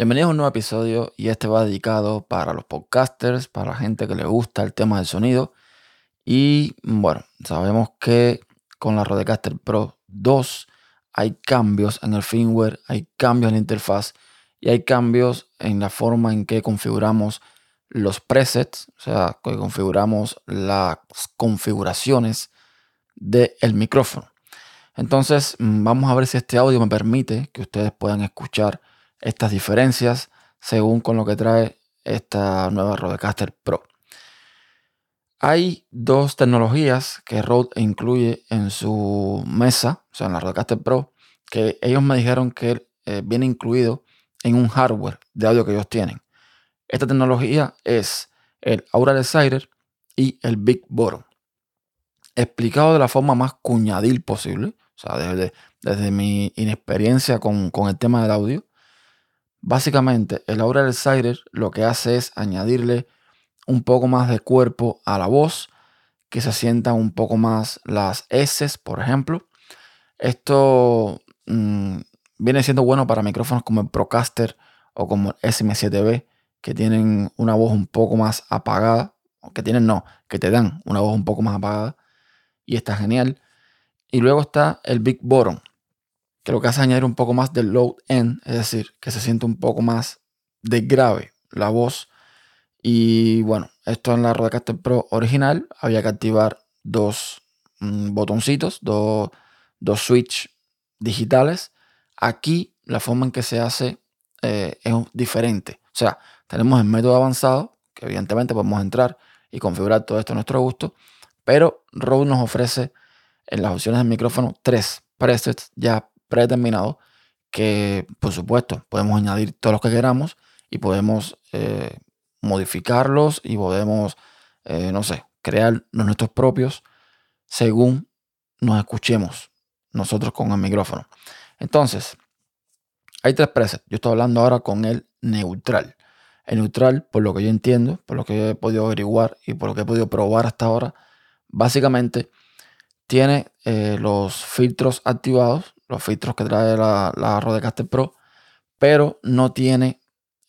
Bienvenidos a un nuevo episodio y este va dedicado para los podcasters, para la gente que le gusta el tema del sonido. Y bueno, sabemos que con la Rodecaster Pro 2 hay cambios en el firmware, hay cambios en la interfaz y hay cambios en la forma en que configuramos los presets, o sea, que configuramos las configuraciones del micrófono. Entonces, mm, vamos a ver si este audio me permite que ustedes puedan escuchar estas diferencias según con lo que trae esta nueva Rodecaster Pro. Hay dos tecnologías que Rode incluye en su mesa, o sea, en la Rodecaster Pro, que ellos me dijeron que eh, viene incluido en un hardware de audio que ellos tienen. Esta tecnología es el Aura Decider y el Big Bottom. Explicado de la forma más cuñadil posible, o sea, desde, desde mi inexperiencia con, con el tema del audio, Básicamente, el Aura Decider lo que hace es añadirle un poco más de cuerpo a la voz, que se sientan un poco más las S, por ejemplo. Esto mm, viene siendo bueno para micrófonos como el Procaster o como el SM7B, que tienen una voz un poco más apagada, o que tienen no, que te dan una voz un poco más apagada, y está genial. Y luego está el Big Bottom, que lo que hace añadir un poco más de low end, es decir, que se siente un poco más de grave la voz. Y bueno, esto en la Rodecaster Pro original había que activar dos mm, botoncitos, dos, dos switch digitales. Aquí la forma en que se hace eh, es diferente. O sea, tenemos el método avanzado, que evidentemente podemos entrar y configurar todo esto a nuestro gusto, pero Rode nos ofrece en las opciones del micrófono tres presets ya predeterminado que, por supuesto, podemos añadir todos los que queramos y podemos eh, modificarlos y podemos, eh, no sé, crear nuestros propios según nos escuchemos nosotros con el micrófono. Entonces, hay tres presets. Yo estoy hablando ahora con el neutral. El neutral, por lo que yo entiendo, por lo que he podido averiguar y por lo que he podido probar hasta ahora, básicamente tiene eh, los filtros activados los filtros que trae la, la Rodecaster Pro, pero no tiene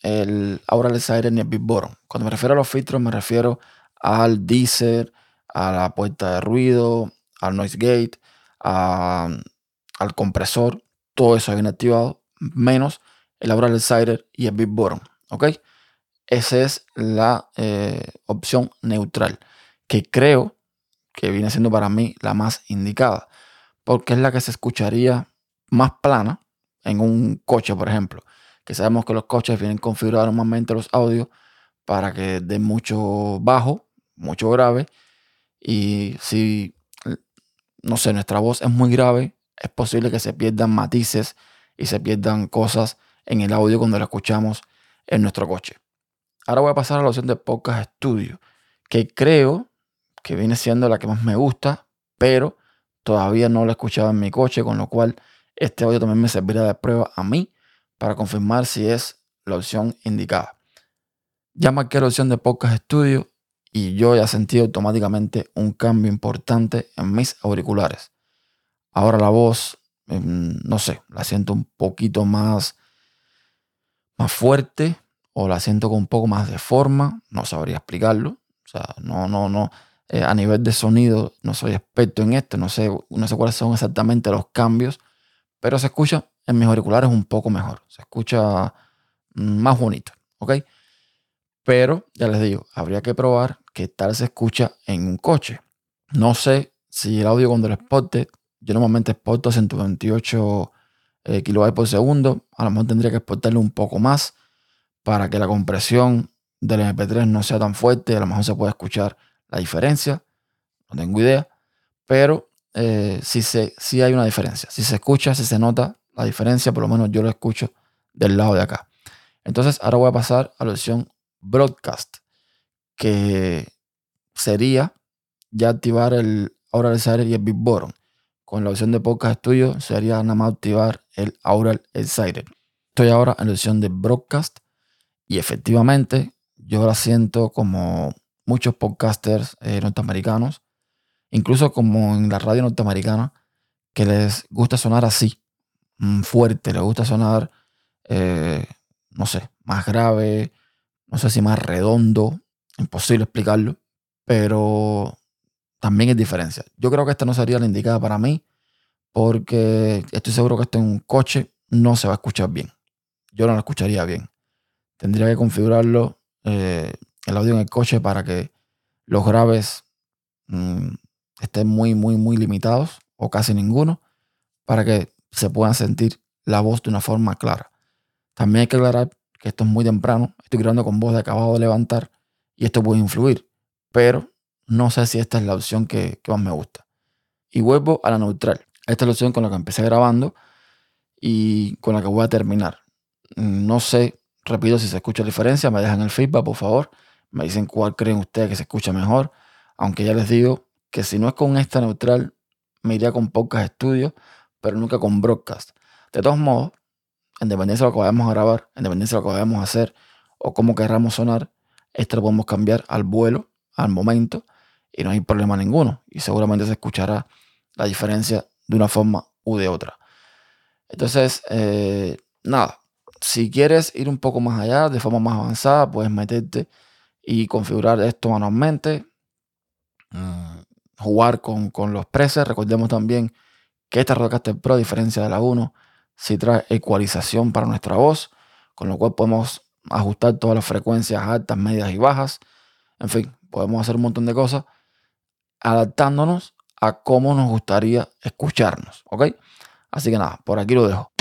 el Aura Decider ni el Big. Cuando me refiero a los filtros, me refiero al Deezer, a la puerta de ruido, al noise gate, al compresor, todo eso viene activado, menos el Aura Decider y el Big. ¿Ok? Esa es la eh, opción neutral, que creo que viene siendo para mí la más indicada, porque es la que se escucharía más plana en un coche, por ejemplo, que sabemos que los coches vienen configurados normalmente los audios para que den mucho bajo, mucho grave, y si, no sé, nuestra voz es muy grave, es posible que se pierdan matices y se pierdan cosas en el audio cuando lo escuchamos en nuestro coche. Ahora voy a pasar a la opción de Podcast Studio, que creo que viene siendo la que más me gusta, pero todavía no lo he escuchado en mi coche, con lo cual este audio también me servirá de prueba a mí para confirmar si es la opción indicada. Ya marqué la opción de Podcast Studio y yo ya sentí automáticamente un cambio importante en mis auriculares. Ahora la voz, em, no sé, la siento un poquito más, más fuerte o la siento con un poco más de forma, no sabría explicarlo. O sea, no, no, no. Eh, a nivel de sonido no soy experto en esto, no sé, no sé cuáles son exactamente los cambios pero se escucha en mis auriculares un poco mejor. Se escucha más bonito, ¿ok? Pero ya les digo, habría que probar qué tal se escucha en un coche. No sé si el audio cuando lo exporte, yo normalmente exporto a 128 eh, kilobytes por segundo, a lo mejor tendría que exportarlo un poco más para que la compresión del MP3 no sea tan fuerte, a lo mejor se puede escuchar la diferencia, no tengo idea, pero eh, si, se, si hay una diferencia. Si se escucha, si se nota la diferencia, por lo menos yo lo escucho del lado de acá. Entonces, ahora voy a pasar a la opción Broadcast, que sería ya activar el Aural Decider y el Big Bottom. Con la opción de Podcast Studio sería nada más activar el Aural Decider. Estoy ahora en la opción de Broadcast y efectivamente yo la siento como muchos podcasters eh, norteamericanos incluso como en la radio norteamericana, que les gusta sonar así, mm, fuerte, les gusta sonar, eh, no sé, más grave, no sé si más redondo, imposible explicarlo, pero también hay diferencia. Yo creo que esta no sería la indicada para mí porque estoy seguro que esto en un coche no se va a escuchar bien. Yo no lo escucharía bien. Tendría que configurarlo eh, el audio en el coche para que los graves mm, estén muy, muy, muy limitados o casi ninguno para que se pueda sentir la voz de una forma clara. También hay que aclarar que esto es muy temprano. Estoy grabando con voz de acabado de levantar y esto puede influir, pero no sé si esta es la opción que, que más me gusta. Y vuelvo a la neutral. Esta es la opción con la que empecé grabando y con la que voy a terminar. No sé, repito, si se escucha diferencia, me dejan el feedback, por favor. Me dicen cuál creen ustedes que se escucha mejor. Aunque ya les digo que si no es con esta neutral, me iría con pocas estudios, pero nunca con broadcast. De todos modos, en de lo que vayamos a grabar, en de lo que vayamos a hacer o cómo querramos sonar, esto lo podemos cambiar al vuelo, al momento, y no hay problema ninguno. Y seguramente se escuchará la diferencia de una forma u de otra. Entonces, eh, nada, si quieres ir un poco más allá, de forma más avanzada, puedes meterte y configurar esto manualmente, mm, jugar con, los presets. Recordemos también que esta Rodecaster Pro, a diferencia de la 1, sí trae ecualización para nuestra voz, con lo cual podemos ajustar todas las frecuencias altas, medias y bajas. En fin, podemos hacer un montón de cosas adaptándonos a cómo nos gustaría escucharnos, ¿ok? Así que nada, por aquí lo dejo.